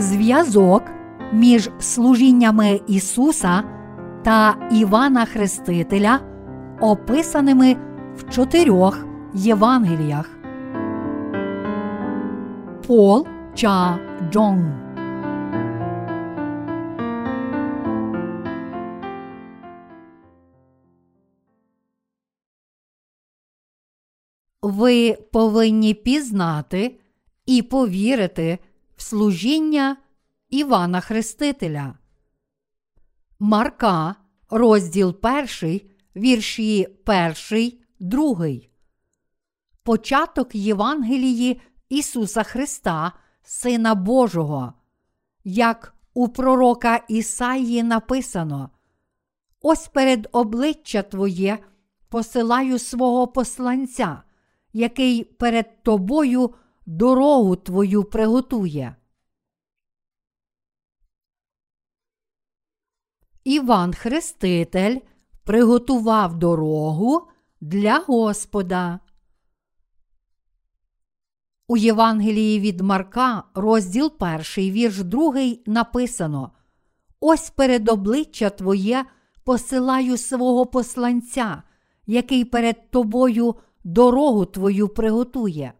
зв'язок між служіннями Ісуса та Івана Хрестителя, описаними в чотирьох Євангеліях. Пол Ча Джонг Ви повинні пізнати і повірити служіння Івана Хрестителя. Марка, розділ 1, вірші 1, 2. Початок Євангелії Ісуса Христа, Сина Божого, як у пророка Ісаї написано: Ось перед обличчя Твоє посилаю свого посланця, який перед тобою дорогу Твою приготує. Іван Хреститель приготував дорогу для Господа. У Євангелії від Марка, розділ 1, вірш 2 написано: Ось перед обличчя Твоє посилаю свого посланця, який перед тобою дорогу Твою приготує.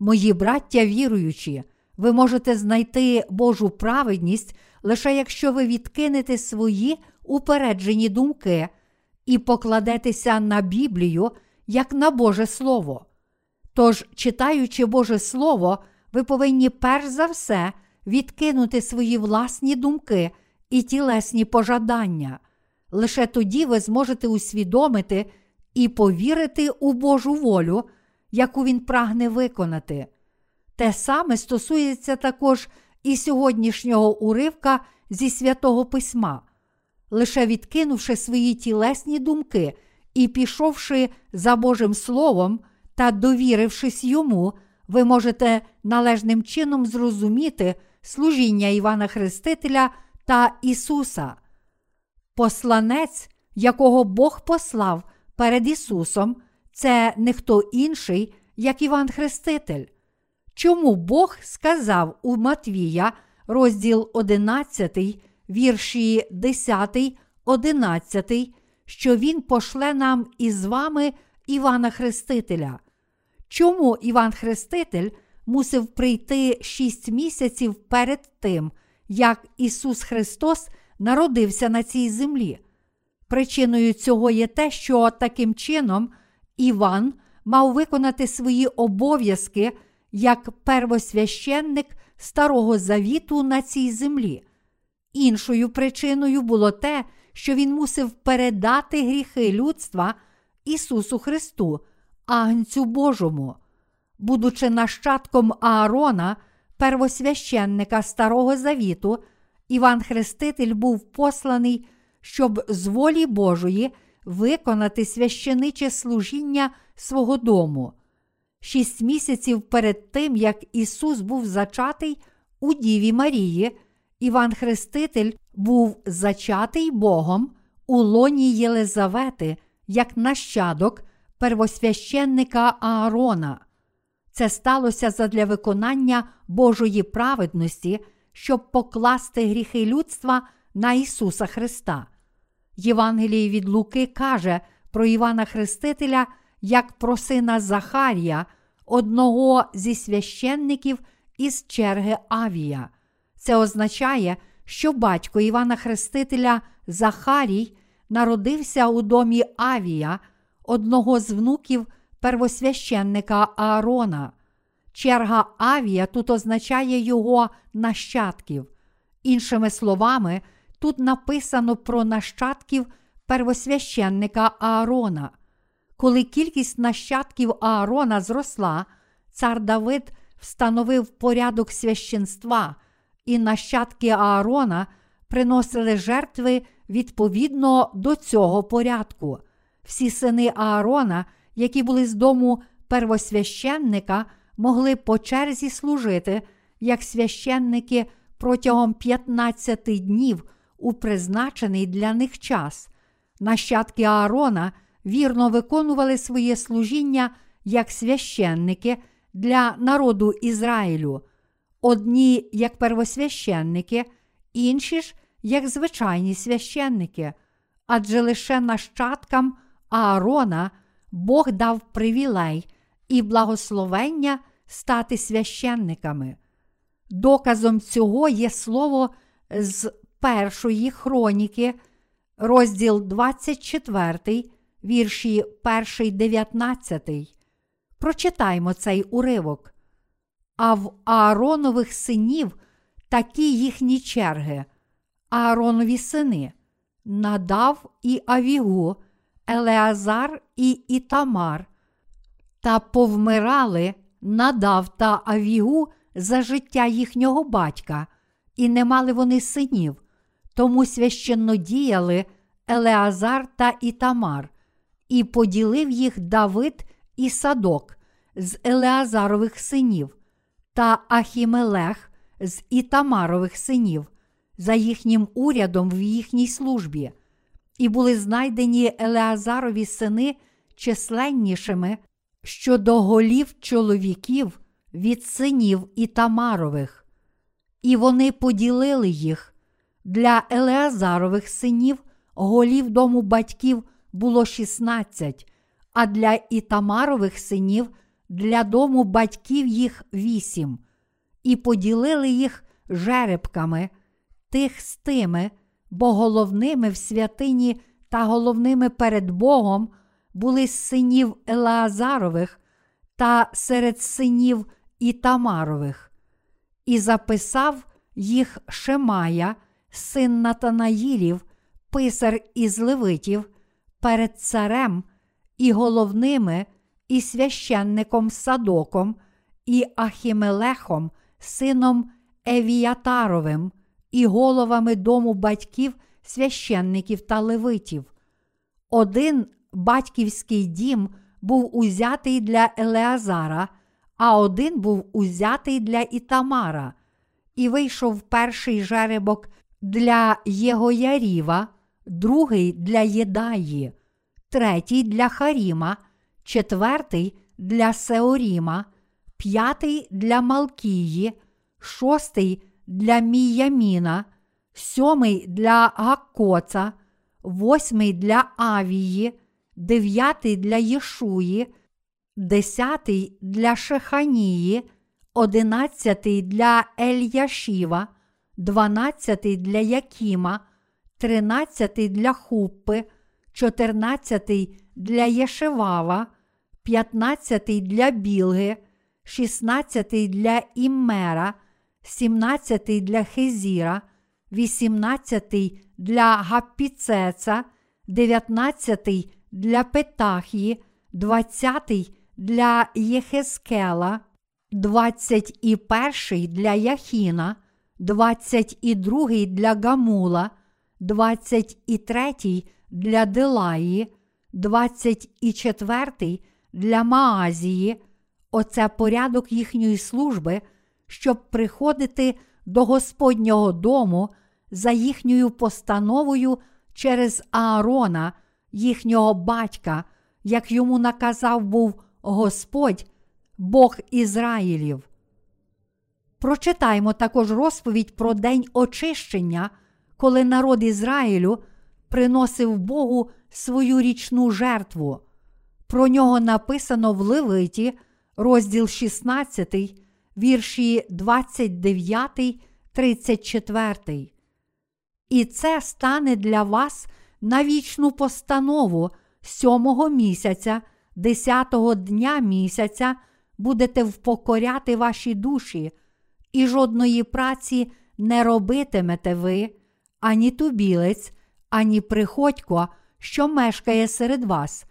Мої браття віруючі, ви можете знайти Божу праведність лише якщо ви відкинете свої упереджені думки і покладетеся на Біблію як на Боже Слово. Тож, читаючи Боже Слово, ви повинні перш за все відкинути свої власні думки і тілесні пожадання. Лише тоді ви зможете усвідомити і повірити у Божу волю, яку Він прагне виконати. Те саме стосується також і сьогоднішнього уривка зі святого письма. Лише відкинувши свої тілесні думки і пішовши за Божим Словом та довірившись йому, ви можете належним чином зрозуміти служіння Івана Хрестителя та Ісуса. Посланець, якого Бог послав перед Ісусом, це не хто інший, як Іван Хреститель. Чому Бог сказав у Матвія, розділ 11, вірші 10, 11, що Він пошле нам із вами Івана Хрестителя? Чому Іван Хреститель мусив прийти шість місяців перед тим, як Ісус Христос народився на цій землі? Причиною цього є те, що таким чином Іван мав виконати свої обов'язки як первосвященник Старого Завіту на цій землі. Іншою причиною було те, що він мусив передати гріхи людства Ісусу Христу, Агнцю Божому. Будучи нащадком Аарона, первосвященника Старого Завіту, Іван Хреститель був посланий, щоб з волі Божої виконати священиче служіння свого дому. Шість місяців перед тим, як Ісус був зачатий у Діві Марії, Іван Хреститель був зачатий Богом у лоні Єлизавети як нащадок первосвященника Аарона. Це сталося задля виконання Божої праведності, щоб покласти гріхи людства на Ісуса Христа. Євангеліє від Луки каже про Івана Хрестителя як про сина Захарія, одного зі священників із черги Авія. Це означає, що батько Івана Хрестителя Захарій народився у домі Авія, одного з внуків первосвященника Аарона. Черга Авія тут означає його нащадків. Іншими словами, тут написано про нащадків первосвященника Аарона. Коли кількість нащадків Аарона зросла, цар Давид встановив порядок священства, і нащадки Аарона приносили жертви відповідно до цього порядку. Всі сини Аарона, які були з дому первосвященника, могли по черзі служити як священники протягом 15 днів у призначений для них час. Нащадки Аарона вірно виконували своє служіння як священники для народу Ізраїлю. одні як первосвященники, інші ж як звичайні священники, адже лише нащадкам Аарона Бог дав привілей і благословення стати священниками. Доказом цього є слово з першої хроніки, розділ 24, вірші 1, 19. Прочитаймо цей уривок. А в Ааронових синів такі їхні черги, Ааронові сини, надав і Авігу, Елеазар і Ітамар, та повмирали надав та Авігу за життя їхнього батька, і не мали вони синів, тому священно діяли Елеазар та Ітамар, і поділив їх Давид і Садок з Елеазарових синів, та Ахімелех з Ітамарових синів, за їхнім урядом в їхній службі, і були знайдені Елеазарові сини численнішими щодо голів чоловіків від синів Ітамарових, і вони поділили їх. Для Елеазарових синів голів дому батьків було 16, а для Ітамарових синів для дому батьків їх вісім, і поділили їх жеребками, тих з тими, бо головними в святині та головними перед Богом були синів Елеазарових та серед синів Ітамарових, і записав їх Шемая, син Натанаїлів, писар із Левитів, перед царем і головними, і священником Садоком, і Ахімелехом, сином Евіятаровим, і головами дому батьків священників та левитів. Один батьківський дім був узятий для Елеазара, а один був узятий для Ітамара, і вийшов перший жеребок для Єгояріва, другий для Єдаї, третій для Харіма, четвертий для Сеоріма, п'ятий для Малкії, шостий для Міяміна, сьомий для Гаккоца, восьмий для Авії, дев'ятий для Єшуї, десятий для Шеханії, одинадцятий для Ельяшіва, дванадцятий для Якіма, тринадцятий для Хуппи, чотирнадцятий для Єшевава, п'ятнадцятий для Білги, шістнадцятий для Іммера, сімнадцятий для Хезіра, вісімнадцятий для Гаппіцеца, дев'ятнадцятий для Петахії, двадцятий для Єхескела, двадцять і перший для Яхіна, двадцять і другий для Гамула, двадцять і третій для Делаї, двадцять і четвертий для Маазії. Оце порядок їхньої служби, щоб приходити до Господнього дому за їхньою постановою через Аарона, їхнього батька, як йому наказав був Господь, Бог Ізраїлів. Прочитаймо також розповідь про день очищення, коли народ Ізраїлю приносив Богу свою річну жертву. Про нього написано в Левиті, розділ 16, вірші 29, 34. І це стане для вас на вічну постанову сьомого місяця, десятого дня місяця будете впокоряти ваші душі, і жодної праці не робитимете ви, ані тубілець, ані приходько, що мешкає серед вас,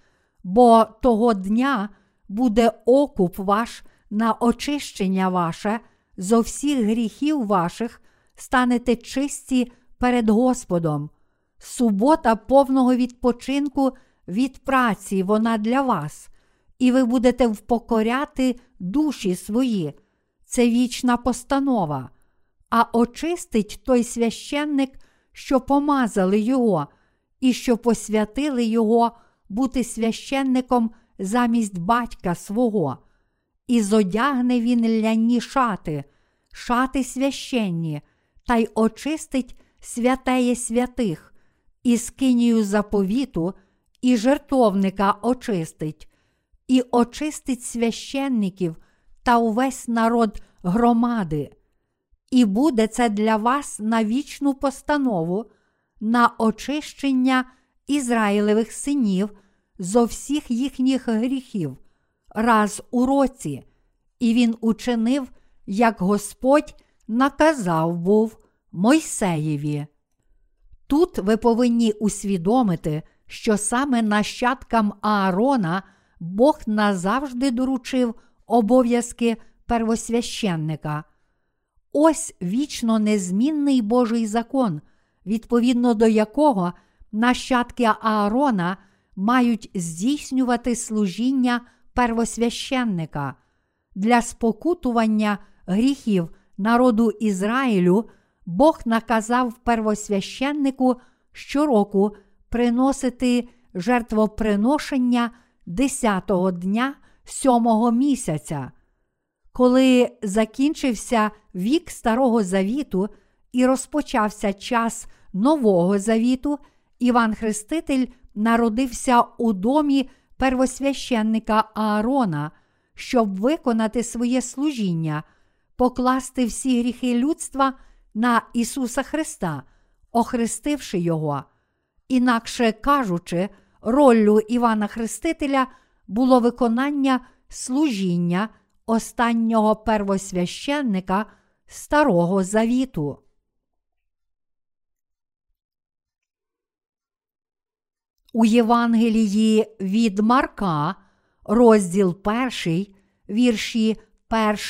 бо того дня буде окуп ваш на очищення ваше, зо всіх гріхів ваших станете чисті перед Господом. Субота повного відпочинку від праці вона для вас, і ви будете впокоряти душі свої. Це вічна постанова. А очистить той священник, що помазали його, і що посвятили його бути священником замість батька свого, і зодягне він ляні шати, шати священні та й очистить святеє святих, і скинію заповіту, і жертовника очистить, і очистить священників та увесь народ громади. І буде це для вас на вічну постанову, на очищення Ізраїлевих синів зо всіх їхніх гріхів раз у році, і він учинив, як Господь наказав був Мойсеєві. Тут ви повинні усвідомити, що саме нащадкам Аарона Бог назавжди доручив обов'язки первосвященника. Ось вічно незмінний Божий закон, відповідно до якого нащадки Аарона мають здійснювати служіння первосвященника для спокутування гріхів народу Ізраїлю. Бог наказав первосвященнику щороку приносити жертвоприношення 10-го дня сьомого місяця. Коли закінчився вік Старого Завіту і розпочався час Нового Завіту, Іван Хреститель народився у домі первосвященника Аарона, щоб виконати своє служіння, покласти всі гріхи людства на Ісуса Христа, охрестивши Його. Інакше кажучи, роллю Івана Хрестителя було виконання служіння останнього первосвященника Старого Завіту. У Євангелії від Марка, розділ 1, вірші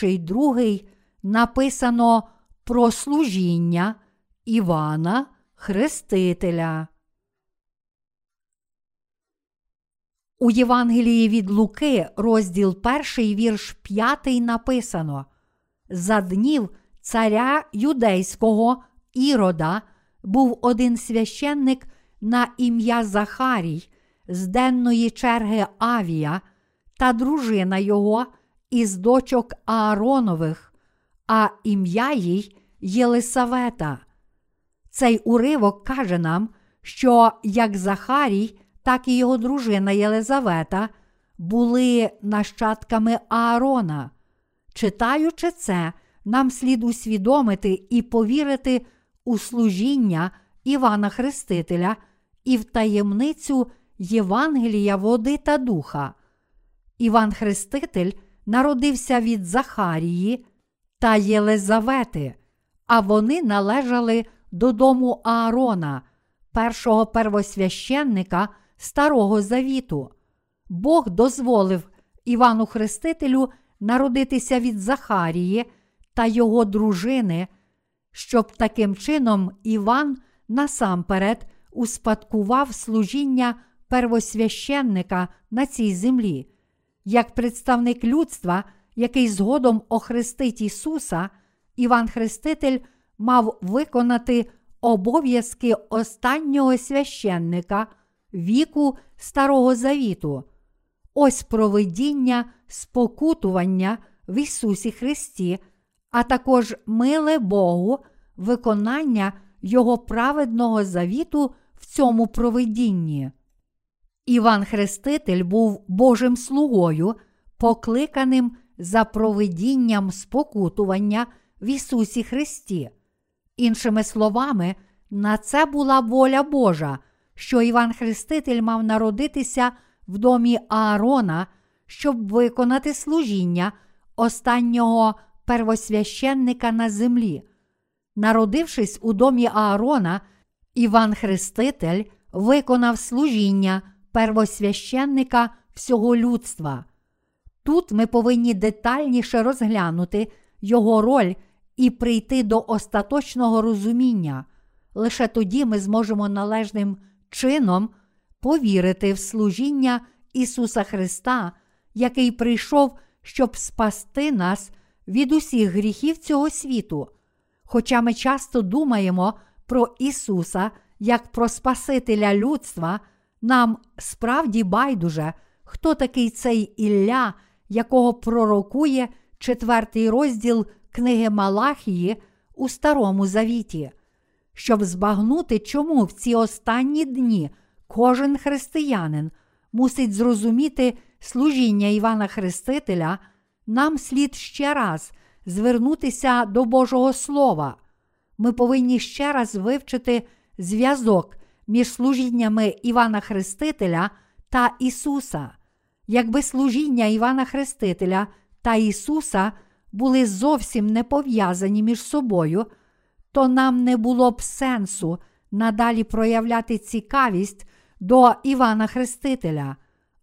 1, 2, написано про служіння Івана Хрестителя. У Євангелії від Луки, розділ 1, вірш 5 написано: За днів царя юдейського Ірода був один священник на ім'я Захарій з денної черги Авія та дружина його із дочок Ааронових, а ім'я їй Єлисавета. Цей уривок каже нам, що як Захарій, так і його дружина Єлизавета були нащадками Аарона. Читаючи це, нам слід усвідомити і повірити у служіння Івана Хрестителя і в таємницю Євангелія води та духа. Іван Хреститель народився від Захарії та Єлизавети, а вони належали до дому Аарона, першого первосвященника Старого Завіту. Бог дозволив Івану Хрестителю народитися від Захарії та його дружини, щоб таким чином Іван насамперед успадкував служіння первосвященника на цій землі, як представник людства, який згодом охрестить Ісуса, Іван Хреститель мав виконати обов'язки останнього священника віку Старого Завіту. Ось провидіння спокутування в Ісусі Христі, а також миле Богу, виконання Його праведного завіту в цьому провидінні. Іван Хреститель був Божим слугою, покликаним за провидінням спокутування в Ісусі Христі. Іншими словами, на це була воля Божа, що Іван Хреститель мав народитися в домі Аарона, щоб виконати служіння останнього первосвященника на землі. Народившись у домі Аарона, Іван Хреститель виконав служіння первосвященника всього людства. Тут ми повинні детальніше розглянути його роль і прийти до остаточного розуміння. Лише тоді ми зможемо належним чином повірити в служіння Ісуса Христа, який прийшов, щоб спасти нас від усіх гріхів цього світу. Хоча ми часто думаємо про Ісуса як про Спасителя людства, нам справді байдуже, хто такий цей Ілля, якого пророкує четвертий розділ книги Малахії у Старому Завіті, щоб збагнути, чому в ці останні дні кожен християнин мусить зрозуміти служіння Івана Хрестителя, нам слід ще раз звернутися до Божого Слова. Ми повинні ще раз вивчити зв'язок між служіннями Івана Хрестителя та Ісуса. Якби служіння Івана Хрестителя та Ісуса були зовсім не пов'язані між собою, то нам не було б сенсу надалі проявляти цікавість до Івана Хрестителя.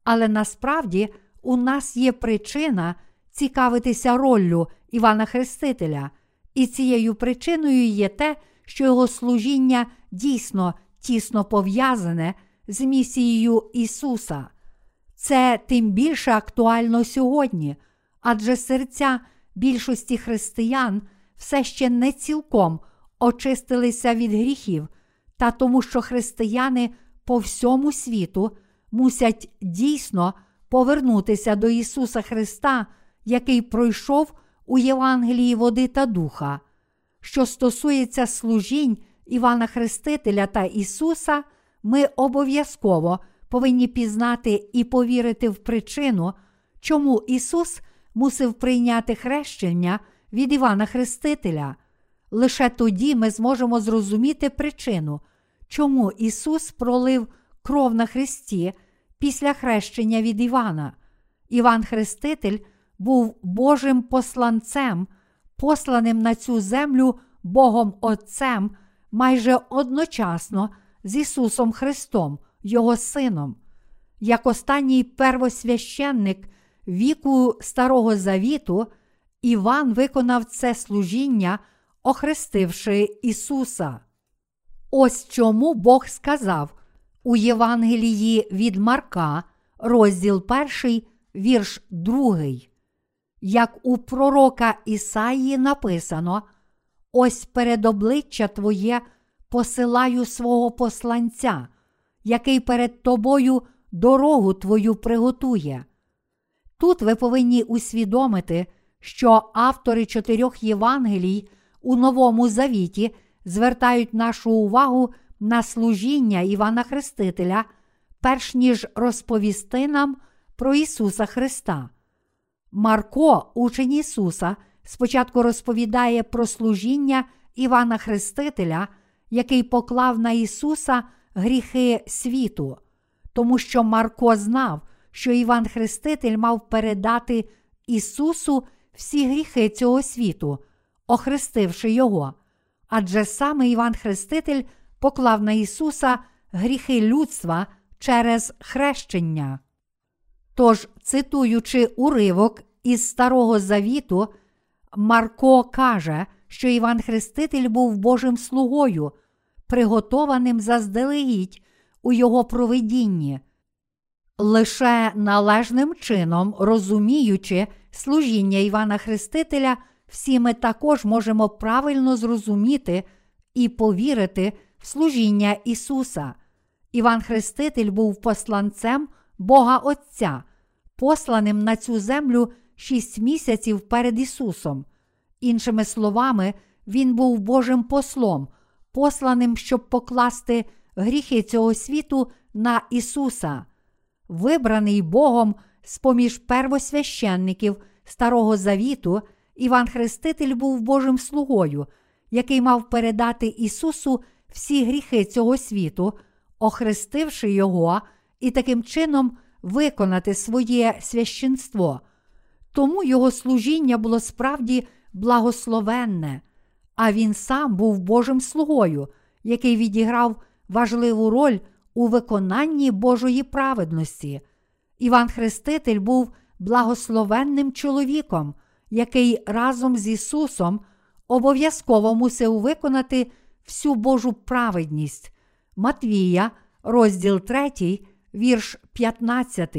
Але насправді у нас є причина цікавитися роллю Івана Хрестителя, і цією причиною є те, що його служіння дійсно тісно пов'язане з місією Ісуса. Це тим більше актуально сьогодні, адже серця більшості християн все ще не цілком очистилися від гріхів, та тому, що християни по всьому світу мусять дійсно повернутися до Ісуса Христа, який пройшов у Євангелії води та духа. Що стосується служінь Івана Хрестителя та Ісуса, ми обов'язково повинні пізнати і повірити в причину, чому Ісус мусив прийняти хрещення від Івана Хрестителя. Лише тоді ми зможемо зрозуміти причину, чому Ісус пролив кров на Христі після хрещення від Івана. Іван Хреститель був Божим посланцем, посланим на цю землю Богом Отцем майже одночасно з Ісусом Христом, Його Сином. Як останній первосвященник віку Старого Завіту, Іван виконав це служіння, охрестивши Ісуса. Ось чому Бог сказав у Євангелії від Марка, розділ 1, вірш 2. Як у пророка Ісаї написано: Ось перед обличчя Твоє посилаю свого посланця, який перед тобою дорогу твою приготує. Тут ви повинні усвідомити, що автори чотирьох Євангелій у Новому Завіті звертають нашу увагу на служіння Івана Хрестителя, перш ніж розповісти нам про Ісуса Христа. Марко, учень Ісуса, спочатку розповідає про служіння Івана Хрестителя, який поклав на Ісуса гріхи світу, тому що Марко знав, що Іван Хреститель мав передати Ісусу всі гріхи цього світу, охрестивши Його. Адже саме Іван Хреститель поклав на Ісуса гріхи людства через хрещення. Тож, цитуючи уривок із Старого Завіту, Марко каже, що Іван Хреститель був Божим слугою, приготованим заздалегідь у його провидінні. Лише належним чином розуміючи служіння Івана Хрестителя, всі ми також можемо правильно зрозуміти і повірити в служіння Ісуса. Іван Хреститель був посланцем Бога Отця, посланим на цю землю шість місяців перед Ісусом. Іншими словами, Він був Божим послом, посланим, щоб покласти гріхи цього світу на Ісуса, вибраний Богом з поміж первосвященників Старого Завіту, Іван Хреститель був Божим слугою, який мав передати Ісусу всі гріхи цього світу, охрестивши Його і таким чином виконати своє священство. Тому Його служіння було справді благословенне, а він сам був Божим слугою, який відіграв важливу роль у виконанні Божої праведності. Іван Хреститель був благословенним чоловіком, який разом з Ісусом обов'язково мусив виконати всю Божу праведність. Матвія, розділ 3, вірш 15.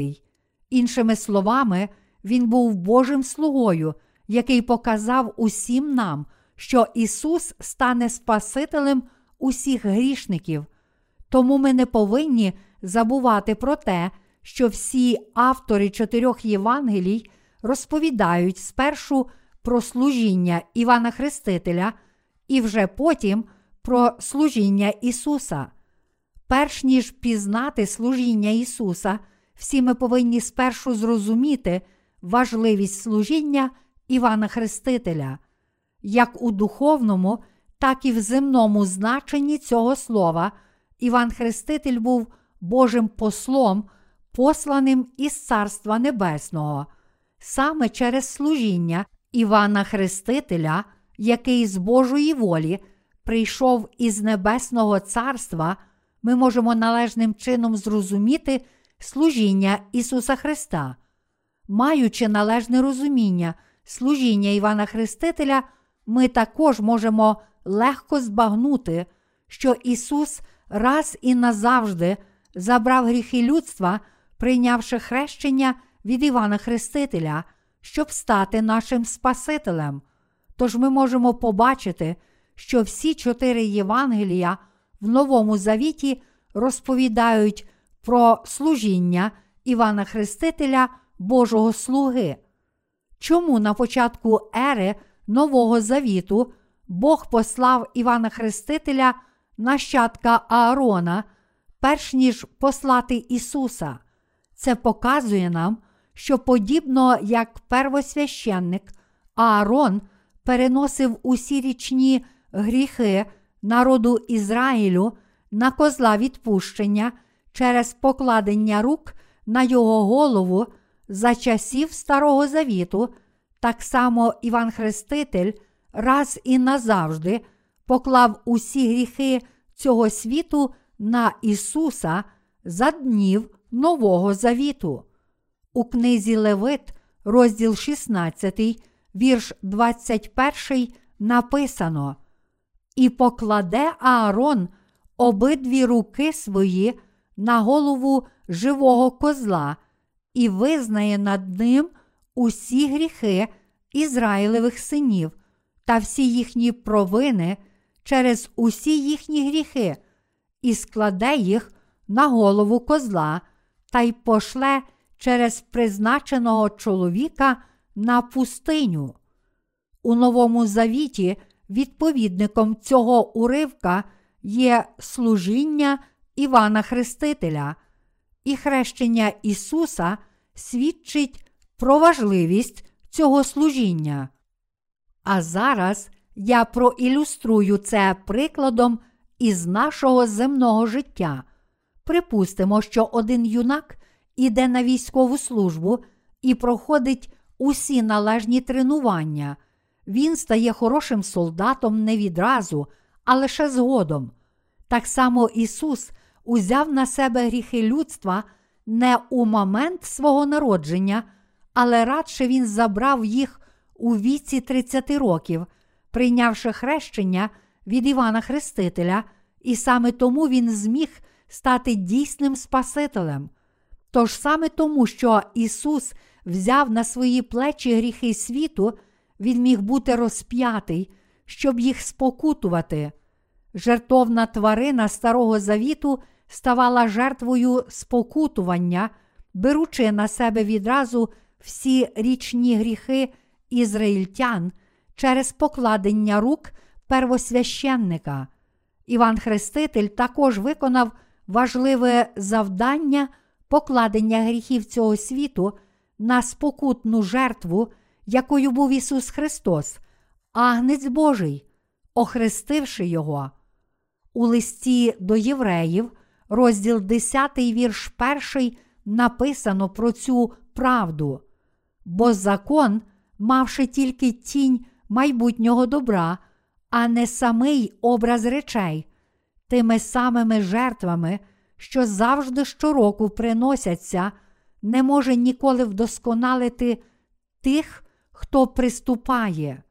Іншими словами, він був Божим слугою, який показав усім нам, що Ісус стане Спасителем усіх грішників. Тому ми не повинні забувати про те, що всі автори чотирьох Євангелій розповідають спершу про служіння Івана Хрестителя і вже потім про служіння Ісуса. Перш ніж пізнати служіння Ісуса, всі ми повинні спершу зрозуміти важливість служіння Івана Хрестителя, як у духовному, так і в земному значенні цього слова. Іван Хреститель був Божим послом, посланим із Царства Небесного, саме через служіння Івана Хрестителя, який з Божої волі прийшов із Небесного Царства, ми можемо належним чином зрозуміти служіння Ісуса Христа. Маючи належне розуміння служіння Івана Хрестителя, ми також можемо легко збагнути, що Ісус раз і назавжди забрав гріхи людства, прийнявши хрещення від Івана Хрестителя, щоб стати нашим Спасителем. Тож ми можемо побачити, що всі чотири Євангелія в Новому Завіті розповідають про служіння Івана Хрестителя Божого Слуги. Чому на початку ери Нового Завіту Бог послав Івана Хрестителя нащадка Аарона, перш ніж послати Ісуса? Це показує нам, що подібно як первосвященник Аарон переносив усі річні гріхи народу Ізраїлю на козла відпущення через покладення рук на його голову за часів Старого Завіту, так само Іван Хреститель раз і назавжди поклав усі гріхи цього світу на Ісуса за днів Нового Завіту. У книзі Левит, розділ 16, вірш 21, написано: І покладе Аарон обидві руки свої на голову живого козла і визнає над ним усі гріхи Ізраїлевих синів та всі їхні провини через усі їхні гріхи, і складе їх на голову козла та й пошле через призначеного чоловіка на пустиню. У Новому Завіті відповідником цього уривка є служіння Івана Хрестителя, і хрещення Ісуса свідчить про важливість цього служіння. А зараз я проілюструю це прикладом із нашого земного життя. Припустимо, що один юнак іде на військову службу і проходить усі належні тренування. Він стає хорошим солдатом не відразу, а лише згодом. Так само Ісус узяв на себе гріхи людства не у момент свого народження, але радше Він забрав їх у віці 30 років, прийнявши хрещення від Івана Хрестителя, і саме тому Він зміг стати дійсним Спасителем. Тож саме тому, що Ісус взяв на свої плечі гріхи світу, Він міг бути розп'ятий, щоб їх спокутувати. Жертовна тварина Старого Завіту ставала жертвою спокутування, беручи на себе відразу всі річні гріхи ізраїльтян через покладення рук первосвященника. Іван Хреститель також виконав важливе завдання покладення гріхів цього світу на спокутну жертву, якою був Ісус Христос, Агнець Божий, охрестивши Його. У листі до євреїв, розділ 10, вірш 1, написано про цю правду. Бо закон, мавши тільки тінь майбутнього добра, а не самий образ речей, тими самими жертвами, що завжди щороку приносяться, не може ніколи вдосконалити тих, хто приступає.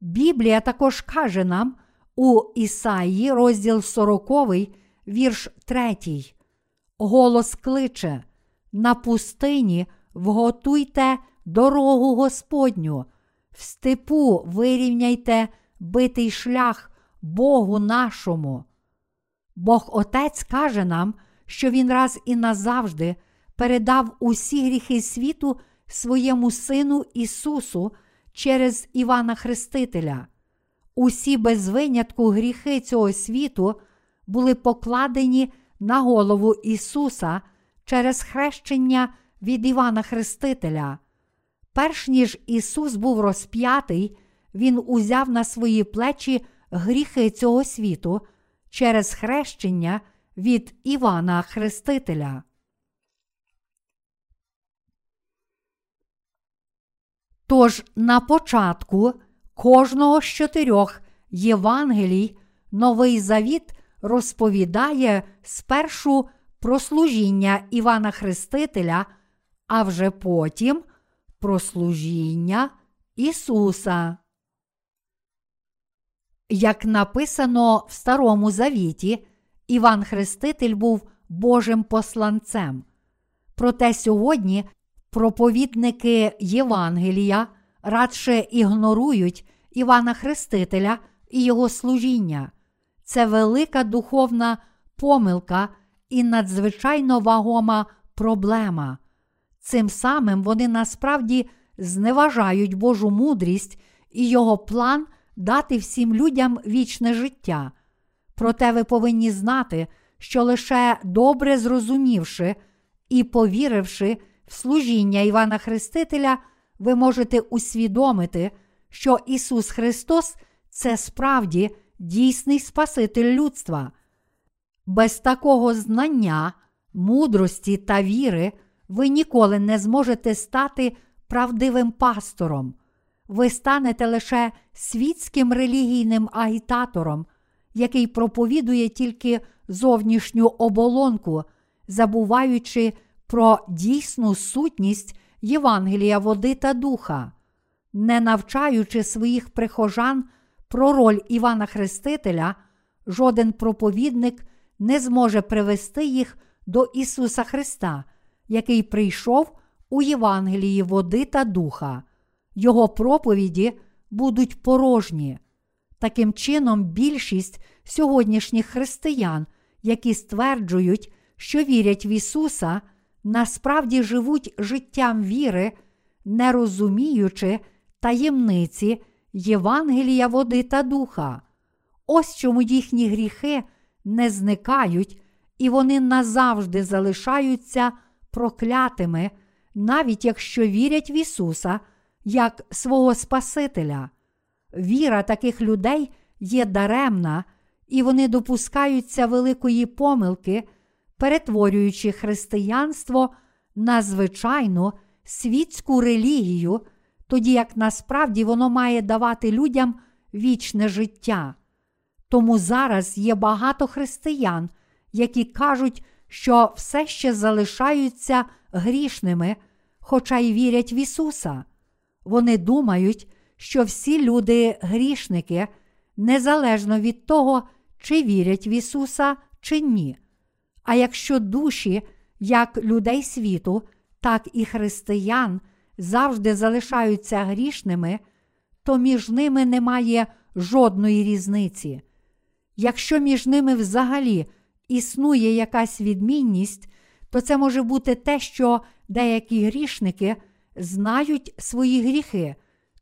Біблія також каже нам у Ісаї, розділ 40, вірш 3. Голос кличе: На пустині вготуйте дорогу Господню, в степу вирівняйте битий шлях Богу нашому. Бог Отець каже нам, що Він раз і назавжди передав усі гріхи світу своєму Сину Ісусу через Івана Хрестителя. Усі без винятку гріхи цього світу були покладені на голову Ісуса через хрещення від Івана Хрестителя. Перш ніж Ісус був розп'ятий, Він узяв на свої плечі гріхи цього світу через хрещення від Івана Хрестителя. Тож на початку кожного з чотирьох Євангелій Новий Завіт розповідає спершу про служіння Івана Хрестителя, а вже потім про служіння Ісуса. Як написано в Старому Завіті, Іван Хреститель був Божим посланцем. Проте сьогодні проповідники Євангелія радше ігнорують Івана Хрестителя і його служіння. Це велика духовна помилка і надзвичайно вагома проблема. Цим самим вони насправді зневажають Божу мудрість і його план дати всім людям вічне життя. Проте ви повинні знати, що лише добре зрозумівши і повіривши в служіння Івана Хрестителя, ви можете усвідомити, що Ісус Христос це справді дійсний Спаситель людства. Без такого знання, мудрості та віри ви ніколи не зможете стати правдивим пастором. Ви станете лише світським релігійним агітатором, який проповідує тільки зовнішню оболонку, забуваючи про дійсну сутність Євангелія води та духа, не навчаючи своїх прихожан про роль Івана Хрестителя, жоден проповідник не зможе привести їх до Ісуса Христа, який прийшов у Євангелії води та духа. Його проповіді будуть порожні. Таким чином, більшість сьогоднішніх християн, які стверджують, що вірять в Ісуса, насправді живуть життям віри, не розуміючи таємниці Євангелія води та духа. Ось чому їхні гріхи не зникають, і вони назавжди залишаються проклятими, навіть якщо вірять в Ісуса як свого Спасителя. Віра таких людей є даремна, і вони допускаються великої помилки, перетворюючи християнство на звичайну світську релігію, тоді як насправді воно має давати людям вічне життя. Тому зараз є багато християн, які кажуть, що все ще залишаються грішними, хоча й вірять в Ісуса. Вони думають, що всі люди грішники, незалежно від того, чи вірять в Ісуса, чи ні. А якщо душі, як людей світу, так і християн завжди залишаються грішними, то між ними немає жодної різниці. Якщо між ними взагалі існує якась відмінність, то це може бути те, що деякі грішники знають свої гріхи,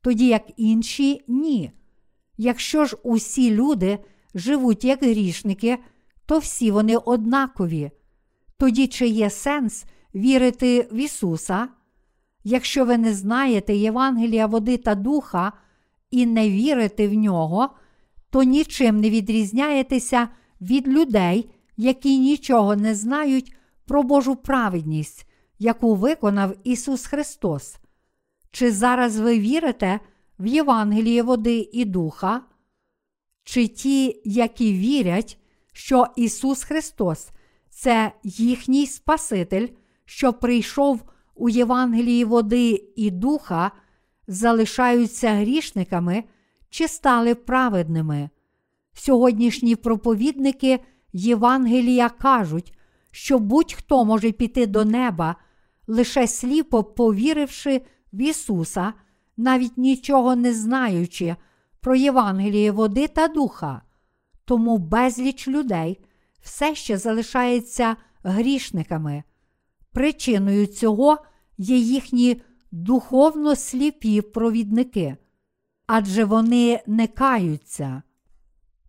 тоді як інші ні. Якщо ж усі люди живуть як грішники, то всі вони однакові. Тоді чи є сенс вірити в Ісуса? Якщо ви не знаєте Євангелія води та духа і не вірите в нього, то нічим не відрізняєтеся від людей, які нічого не знають про Божу праведність, яку виконав Ісус Христос. Чи зараз ви вірите в Євангеліє води і духа? Чи ті, які вірять, що Ісус Христос це їхній Спаситель, що прийшов у Євангелії води і духа, залишаються грішниками чи стали праведними? Сьогоднішні проповідники Євангелія кажуть, що будь-хто може піти до неба, лише сліпо повіривши в Ісуса, навіть нічого не знаючи про Євангеліє води та духа. Тому безліч людей все ще залишається грішниками. Причиною цього є їхні духовно сліпі провідники, адже вони не каються.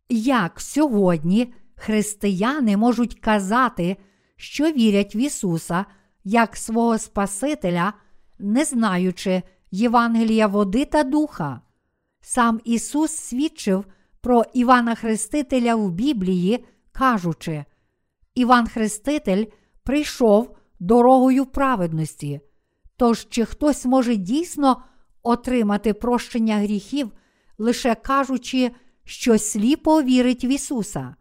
Як сьогодні християни можуть казати, що вірять в Ісуса як свого Спасителя, не знаючи Євангелія води та духа? Сам Ісус свідчив про Івана Хрестителя в Біблії, кажучи, Іван Хреститель прийшов дорогою праведності. Тож, чи хтось може дійсно отримати прощення гріхів, лише кажучи, що сліпо вірить в Ісуса?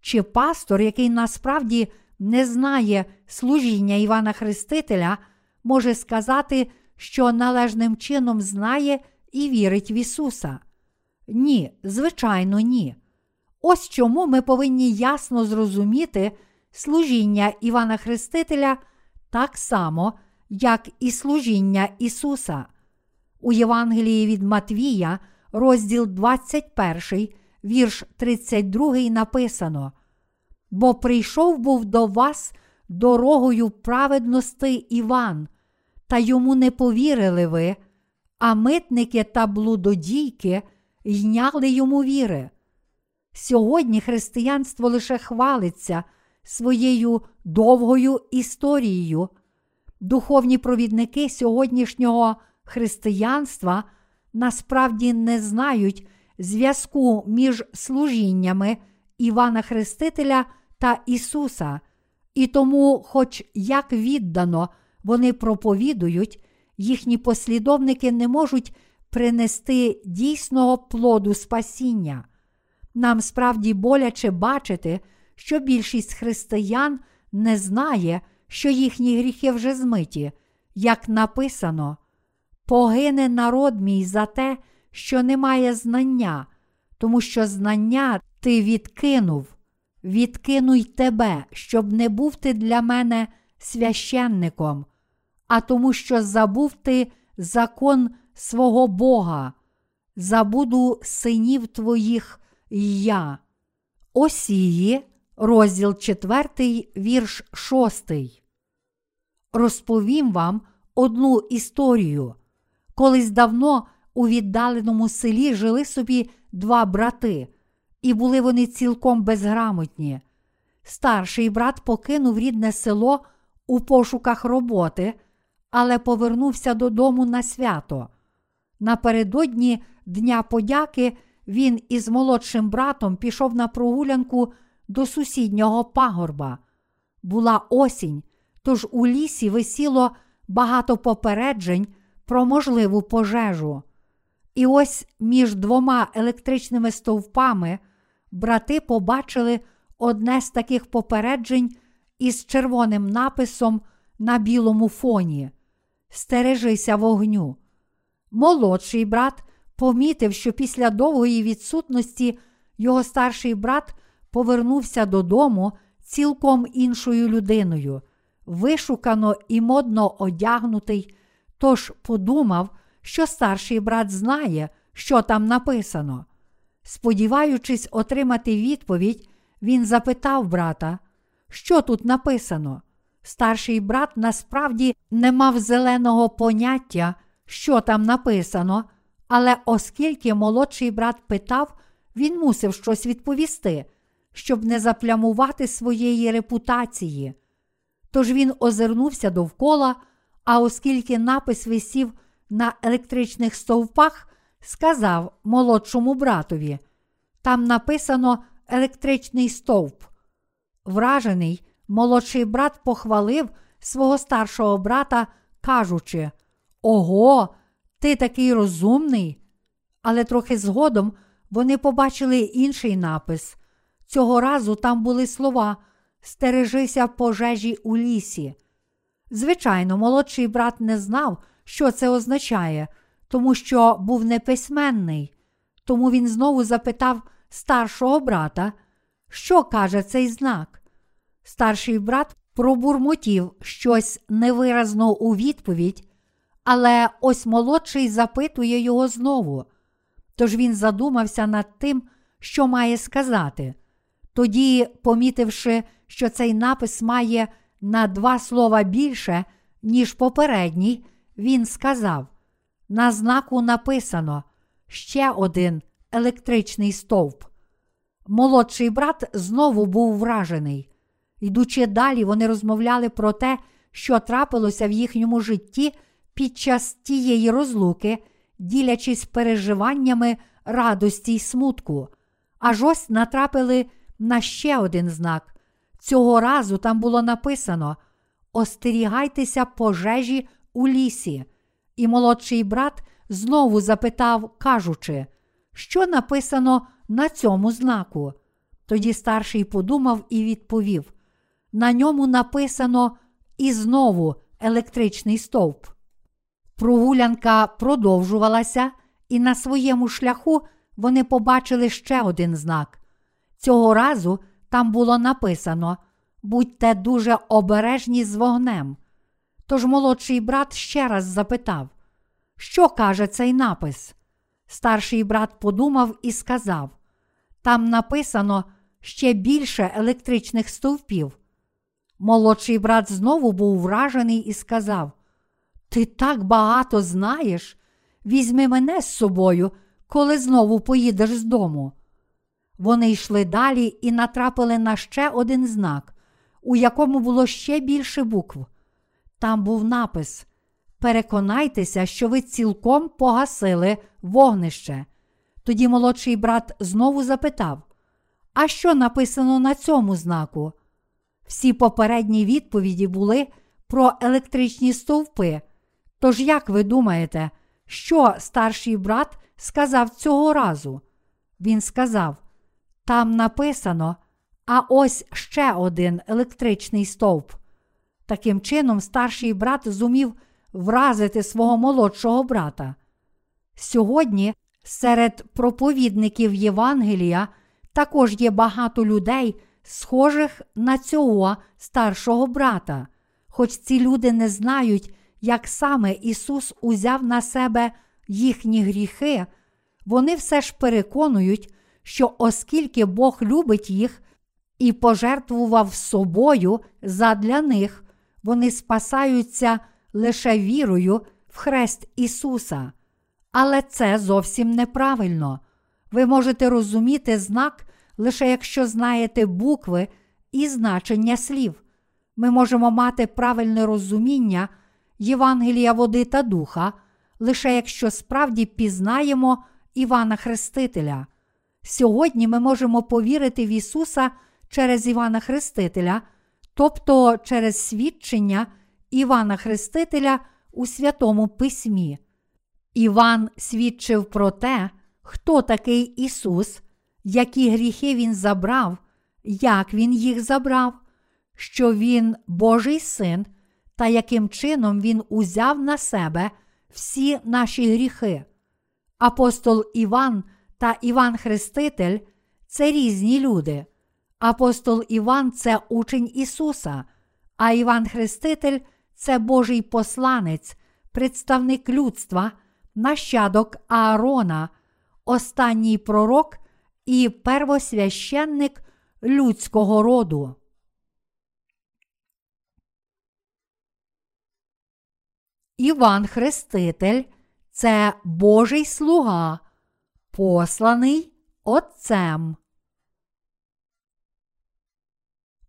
Чи пастор, який насправді не знає служіння Івана Хрестителя, може сказати, що належним чином знає і вірить в Ісуса? Ні, звичайно, ні. Ось чому ми повинні ясно зрозуміти служіння Івана Хрестителя так само, як і служіння Ісуса. У Євангелії від Матвія, розділ 21, вірш 32 написано: Бо прийшов був до вас дорогою праведності Іван, та йому не повірили ви, а митники та блудодійки йняли йому віри. Сьогодні християнство лише хвалиться своєю довгою історією. Духовні провідники сьогоднішнього християнства насправді не знають зв'язку між служіннями Івана Хрестителя та Ісуса, і тому, хоч як віддано вони проповідують, їхні послідовники не можуть принести дійсного плоду спасіння. Нам справді боляче бачити, що більшість християн не знає, що їхні гріхи вже змиті, як написано: Погине народ мій за те, що немає знання, тому що знання ти відкинув, відкинуй тебе, щоб не був ти для мене священником, а тому, що забув ти закон свого Бога, забуду синів твоїх і я. Осії, розділ 4, вірш 6. Розповім вам одну історію. Колись давно у віддаленому селі жили собі два брати, і були вони цілком безграмотні. Старший брат покинув рідне село у пошуках роботи, але повернувся додому на свято. Напередодні Дня подяки він із молодшим братом пішов на прогулянку до сусіднього пагорба. Була осінь, тож у лісі висіло багато попереджень про можливу пожежу. І ось між двома електричними стовпами брати побачили одне з таких попереджень із червоним написом на білому фоні: Стережися вогню. Молодший брат помітив, що після довгої відсутності його старший брат повернувся додому цілком іншою людиною, вишукано і модно одягнутий, тож подумав, що старший брат знає, що там написано. Сподіваючись отримати відповідь, він запитав брата, що тут написано. Старший брат насправді не мав зеленого поняття, що там написано, але оскільки молодший брат питав, він мусив щось відповісти, щоб не заплямувати своєї репутації. Тож він озирнувся довкола, а оскільки напис висів на електричних стовпах, сказав молодшому братові: там написано електричний стовп. Вражений, молодший брат похвалив свого старшого брата, кажучи: Ого, ти такий розумний. Але трохи згодом вони побачили інший напис. Цього разу там були слова Стережися пожежі у лісі. Звичайно, молодший брат не знав, що це означає, тому що був неписьменний. Тому він знову запитав старшого брата, що каже цей знак. Старший брат пробурмотів щось невиразно у відповідь, але ось молодший запитує його знову. Тож він задумався над тим, що має сказати. Тоді, помітивши, що цей напис має на два слова більше, ніж попередній, він сказав: на знаку написано ще один електричний стовп. Молодший брат знову був вражений. Йдучи далі, вони розмовляли про те, що трапилося в їхньому житті під час тієї розлуки, ділячись переживаннями радості й смутку. Аж ось натрапили на ще один знак. Цього разу там було написано: Остерігайтеся пожежі у лісі. І молодший брат знову запитав, кажучи, що написано на цьому знаку. Тоді старший подумав і відповів: на ньому написано і знову електричний стовп. Прогулянка продовжувалася, і на своєму шляху вони побачили ще один знак. Цього разу там було написано будьте дуже обережні з вогнем. Тож молодший брат ще раз запитав, що каже цей напис? Старший брат подумав і сказав: там написано ще більше електричних стовпів. Молодший брат знову був вражений і сказав: Ти так багато знаєш, візьми мене з собою, коли знову поїдеш з дому. Вони йшли далі і натрапили на ще один знак, у якому було ще більше букв. Там був напис: Переконайтеся, що ви цілком погасили вогнище. Тоді молодший брат знову запитав: А що написано на цьому знаку? Всі попередні відповіді були про електричні стовпи. Тож, як ви думаєте, що старший брат сказав цього разу? Він сказав: там написано, а ось ще один електричний стовп. Таким чином, старший брат зумів вразити свого молодшого брата. Сьогодні серед проповідників Євангелія також є багато людей, схожих на цього старшого брата, хоч ці люди не знають, як саме Ісус узяв на себе їхні гріхи, вони все ж переконують, що оскільки Бог любить їх і пожертвував собою задля них, вони спасаються лише вірою в хрест Ісуса. Але це зовсім неправильно. Ви можете розуміти знак лише якщо знаєте букви і значення слів. Ми можемо мати правильне розуміння Євангелія води та духа, лише якщо справді пізнаємо Івана Хрестителя. Сьогодні ми можемо повірити в Ісуса через Івана Хрестителя, тобто через свідчення Івана Хрестителя у Святому Письмі. Іван свідчив про те, хто такий Ісус, які гріхи Він забрав, як Він їх забрав, що Він Божий син, та яким чином Він узяв на себе всі наші гріхи. Апостол Іван та Іван Хреститель це різні люди. Апостол Іван це учень Ісуса, а Іван Хреститель це Божий посланець, представник людства, нащадок Аарона, останній пророк і первосвященник людського роду. Іван Хреститель це Божий слуга, посланий Отцем.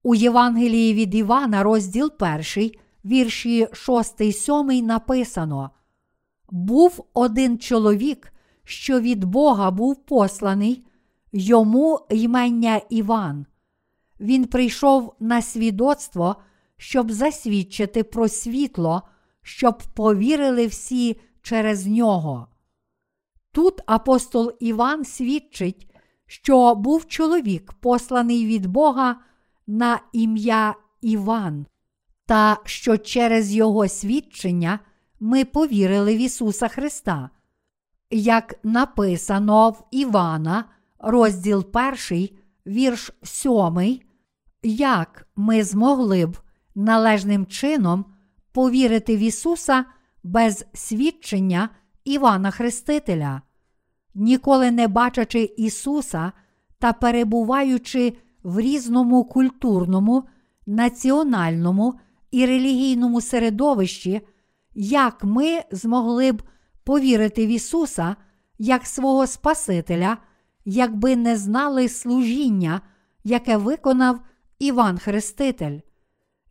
У Євангелії від Івана, розділ 1, вірші 6, 7 написано: Був один чоловік, що від Бога був посланий, йому ймення Іван. Він прийшов на свідоцтво, щоб засвідчити про світло, щоб повірили всі через нього. Тут апостол Іван свідчить, що був чоловік, посланий від Бога на ім'я Іван, та що через його свідчення ми повірили в Ісуса Христа. Як написано в Івана, розділ 1, вірш 7, як ми змогли б належним чином повірити в Ісуса без свідчення Івана Хрестителя, ніколи не бачачи Ісуса та перебуваючи в різному культурному, національному і релігійному середовищі, як ми змогли б повірити в Ісуса як свого Спасителя, якби не знали служіння, яке виконав Іван Хреститель,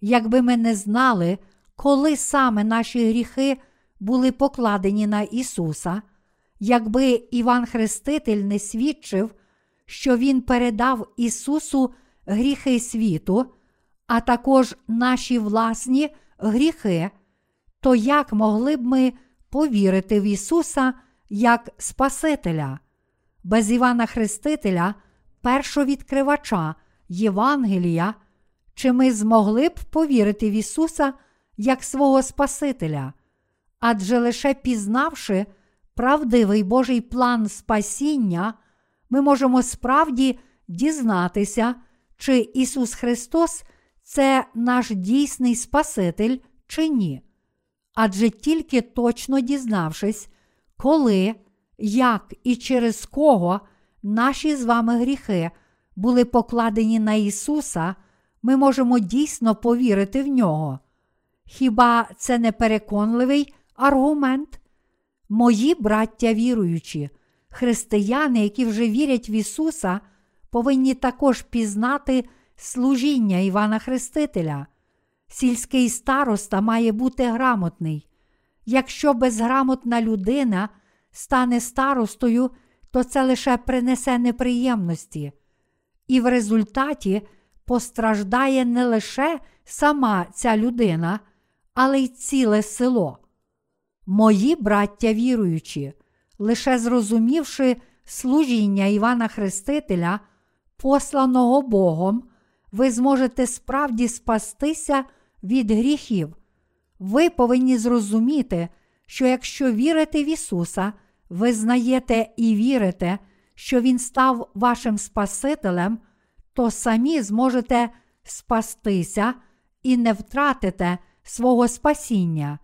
якби ми не знали, коли саме наші гріхи були покладені на Ісуса, якби Іван Хреститель не свідчив, що Він передав Ісусу гріхи світу, а також наші власні гріхи, то як могли б ми повірити в Ісуса як Спасителя? Без Івана Хрестителя, першовідкривача Євангелія, чи ми змогли б повірити в Ісуса як свого Спасителя? Адже лише пізнавши правдивий Божий план спасіння, ми можемо справді дізнатися, чи Ісус Христос це наш дійсний Спаситель чи ні. Адже тільки точно дізнавшись, коли, як і через кого наші з вами гріхи були покладені на Ісуса, ми можемо дійсно повірити в нього. Хіба це не переконливий аргумент? Мої браття віруючі, християни, які вже вірять в Ісуса, повинні також пізнати служіння Івана Хрестителя. Сільський староста має бути грамотний. Якщо безграмотна людина стане старостою, то це лише принесе неприємності. І в результаті постраждає не лише сама ця людина, але й ціле село. Мої браття віруючі, лише зрозумівши служіння Івана Хрестителя, посланого Богом, ви зможете справді спастися від гріхів. Ви повинні зрозуміти, що якщо вірите в Ісуса, ви знаєте і вірите, що Він став вашим Спасителем, то самі зможете спастися і не втратите свого спасіння.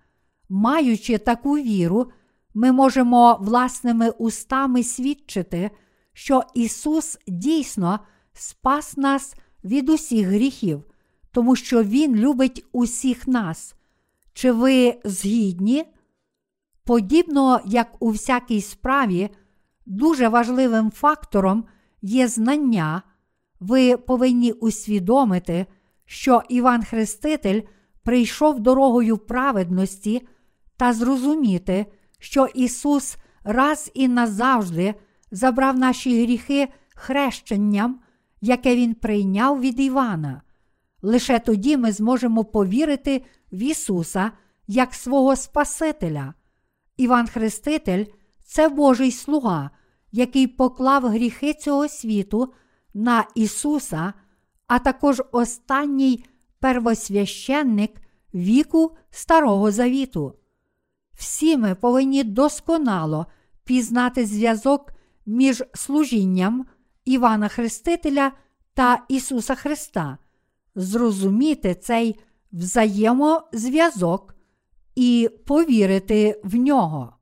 Маючи таку віру, ми можемо власними устами свідчити, що Ісус дійсно спас нас від усіх гріхів, тому що Він любить усіх нас. Чи ви згідні? Подібно як у всякій справі, дуже важливим фактором є знання, ви повинні усвідомити, що Іван Хреститель прийшов дорогою праведності та зрозуміти, що Ісус раз і назавжди забрав наші гріхи хрещенням, яке Він прийняв від Івана. Лише тоді ми зможемо повірити в Ісуса як свого Спасителя. Іван Хреститель це Божий слуга, який поклав гріхи цього світу на Ісуса, а також останній первосвященник віку Старого Завіту. Всі ми повинні досконало пізнати зв'язок між служінням Івана Хрестителя та Ісуса Христа, зрозуміти цей взаємозв'язок і повірити в нього.